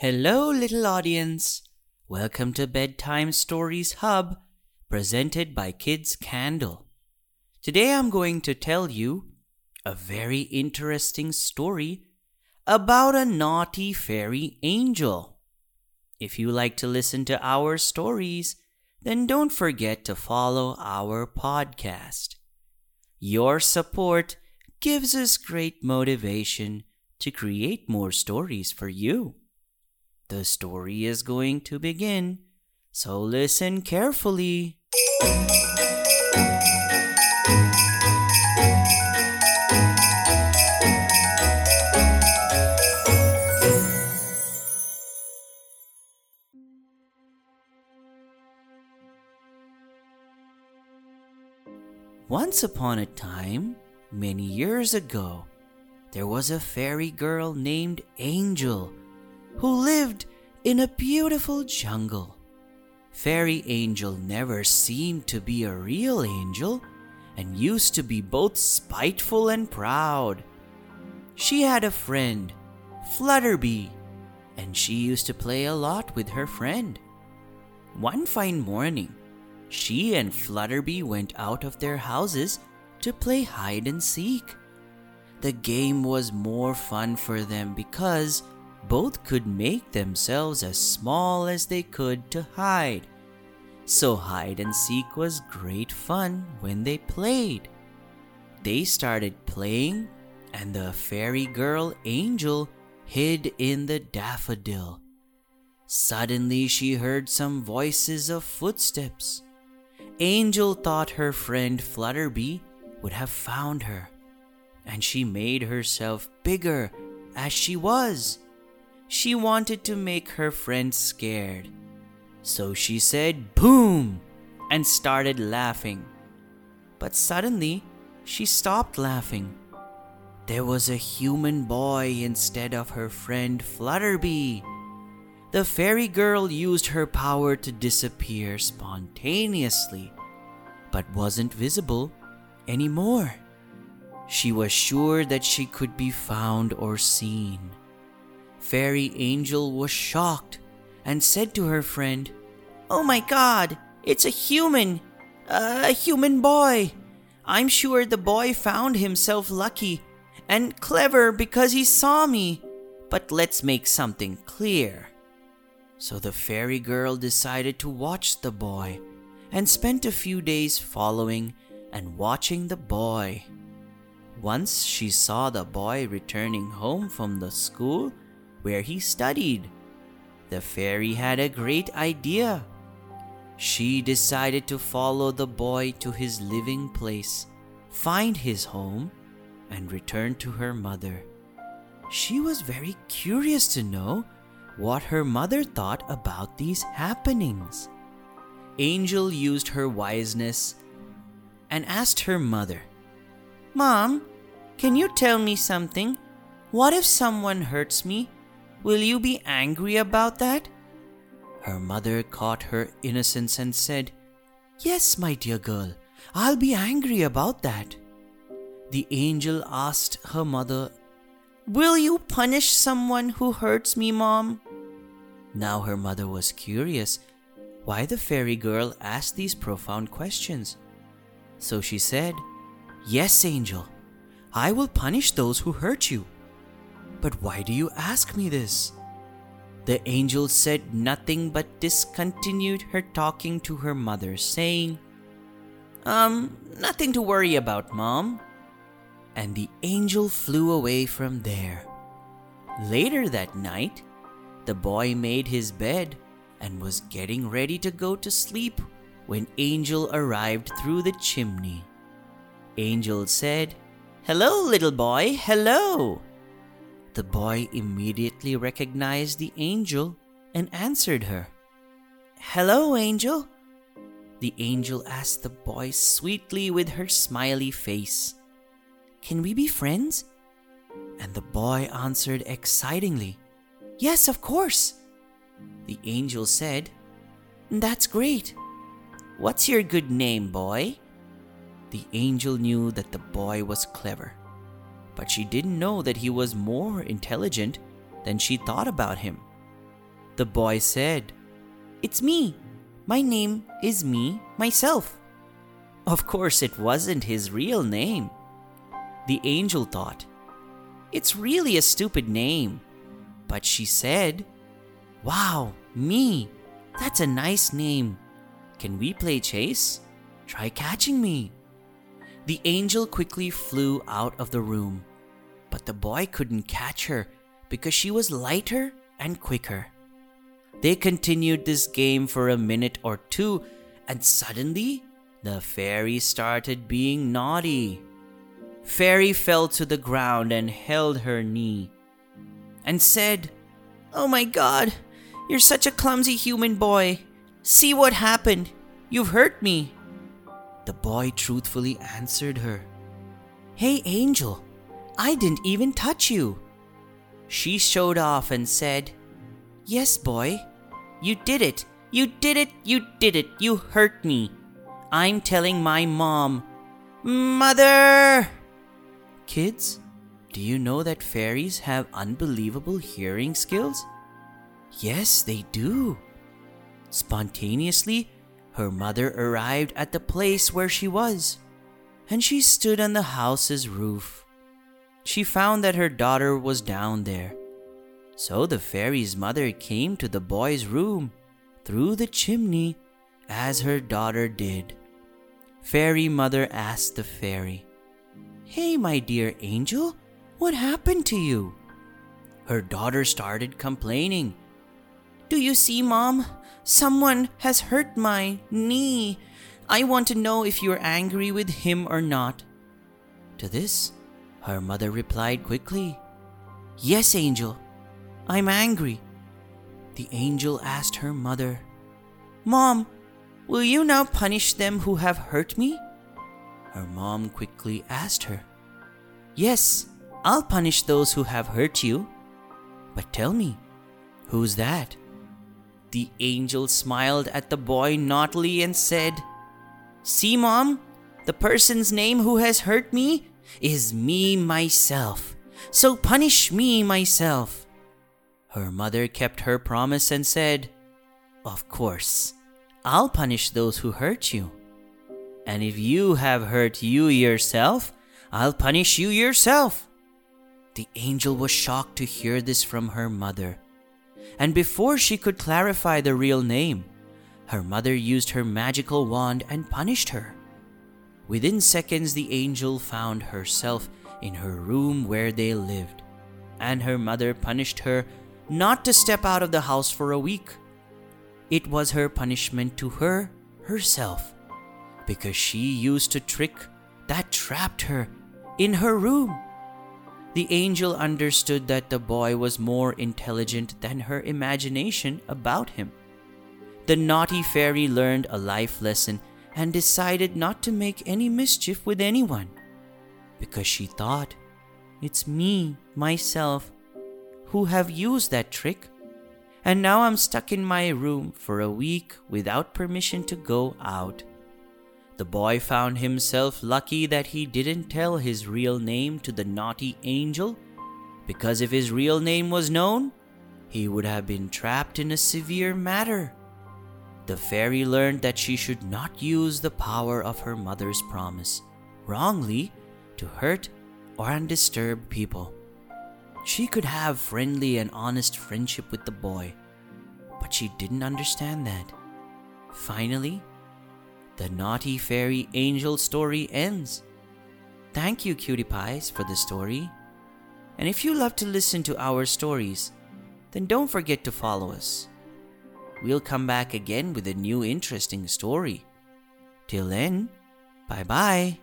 Hello, little audience. Welcome to Bedtime Stories Hub, presented by Kids Candle. Today I'm going to tell you a very interesting story about a naughty fairy angel. If you like to listen to our stories, then don't forget to follow our podcast. Your support gives us great motivation to create more stories for you. The story is going to begin, so listen carefully. Once upon a time, many years ago, there was a fairy girl named Angel who lived in a beautiful jungle. Fairy Angel never seemed to be a real angel and used to be both spiteful and proud. She had a friend, Flutterby, and she used to play a lot with her friend. One fine morning, she and Flutterby went out of their houses to play hide and seek. The game was more fun for them because both could make themselves as small as they could to hide. So hide and seek was great fun when they played. They started playing, and the fairy girl Angel hid in the daffodil. Suddenly, she heard some voices of footsteps. Angel thought her friend Flutterby would have found her, and she made herself bigger as she was. She wanted to make her friend scared. So she said, Boom! and started laughing. But suddenly, she stopped laughing. There was a human boy instead of her friend Flutterby. The fairy girl used her power to disappear spontaneously, but wasn't visible anymore. She was sure that she could be found or seen. Fairy Angel was shocked and said to her friend, Oh my god, it's a human! A human boy! I'm sure the boy found himself lucky and clever because he saw me. But let's make something clear. So the fairy girl decided to watch the boy and spent a few days following and watching the boy. Once she saw the boy returning home from the school where he studied. The fairy had a great idea. She decided to follow the boy to his living place, find his home, and return to her mother. She was very curious to know what her mother thought about these happenings. Angel used her wiseness and asked her mother, Mom, can you tell me something? What if someone hurts me Will you be angry about that? Her mother caught her innocence and said, Yes, my dear girl, I'll be angry about that. The angel asked her mother, Will you punish someone who hurts me, Mom? Now her mother was curious why the fairy girl asked these profound questions. So she said, Yes, angel, I will punish those who hurt you. But why do you ask me this? The angel said nothing but discontinued her talking to her mother, saying, Um, nothing to worry about, Mom. And the angel flew away from there. Later that night, the boy made his bed and was getting ready to go to sleep when Angel arrived through the chimney. Angel said, Hello, little boy, hello. The boy immediately recognized the angel and answered her. Hello, angel. The angel asked the boy sweetly with her smiley face. Can we be friends? And the boy answered excitingly, Yes, of course. The angel said, That's great. What's your good name, boy? The angel knew that the boy was clever but she didn't know that he was more intelligent than she thought about him. The boy said, It's me. My name is me, myself. Of course, it wasn't his real name. The angel thought, It's really a stupid name. But she said, Wow, me. That's a nice name. Can we play chase? Try catching me. The angel quickly flew out of the room, the boy couldn't catch her because she was lighter and quicker. They continued this game for a minute or two, and suddenly the fairy started being naughty. Fairy fell to the ground and held her knee and said, Oh my god, you're such a clumsy human boy. See what happened. You've hurt me. The boy truthfully answered her, Hey, Angel, I didn't even touch you. She showed off and said, Yes, boy, you did it. You did it. You did it. You hurt me. I'm telling my mom. Mother! Kids, do you know that fairies have unbelievable hearing skills? Yes, they do. Spontaneously, her mother arrived at the place where she was, and she stood on the house's roof. She found that her daughter was down there. So the fairy's mother came to the boy's room through the chimney as her daughter did. Fairy mother asked the fairy, Hey, my dear angel, what happened to you? Her daughter started complaining. Do you see, Mom? Someone has hurt my knee. I want to know if you're angry with him or not. To this, her mother replied quickly, Yes, Angel, I'm angry. The angel asked her mother, Mom, will you now punish them who have hurt me? Her mom quickly asked her, Yes, I'll punish those who have hurt you. But tell me, who's that? The angel smiled at the boy naughtily and said, See, Mom, the person's name who has hurt me is me myself. So punish me myself. Her mother kept her promise and said, Of course, I'll punish those who hurt you. And if you have hurt you yourself, I'll punish you yourself. The angel was shocked to hear this from her mother. And before she could clarify the real name, her mother used her magical wand and punished her. Within seconds, the angel found herself in her room where they lived, and her mother punished her not to step out of the house for a week. It was her punishment to her herself, because she used a trick that trapped her in her room. The angel understood that the boy was more intelligent than her imagination about him. The naughty fairy learned a life lesson and decided not to make any mischief with anyone because she thought, it's me, myself, who have used that trick, and now I'm stuck in my room for a week without permission to go out. The boy found himself lucky that he didn't tell his real name to the naughty angel, because if his real name was known, he would have been trapped in a severe matter. The fairy learned that she should not use the power of her mother's promise wrongly to hurt or undisturb people. She could have friendly and honest friendship with the boy, but she didn't understand that. Finally, the naughty fairy angel story ends. Thank you, cutie pies, for the story. And if you love to listen to our stories, then don't forget to follow us. We'll come back again with a new interesting story. Till then, bye bye.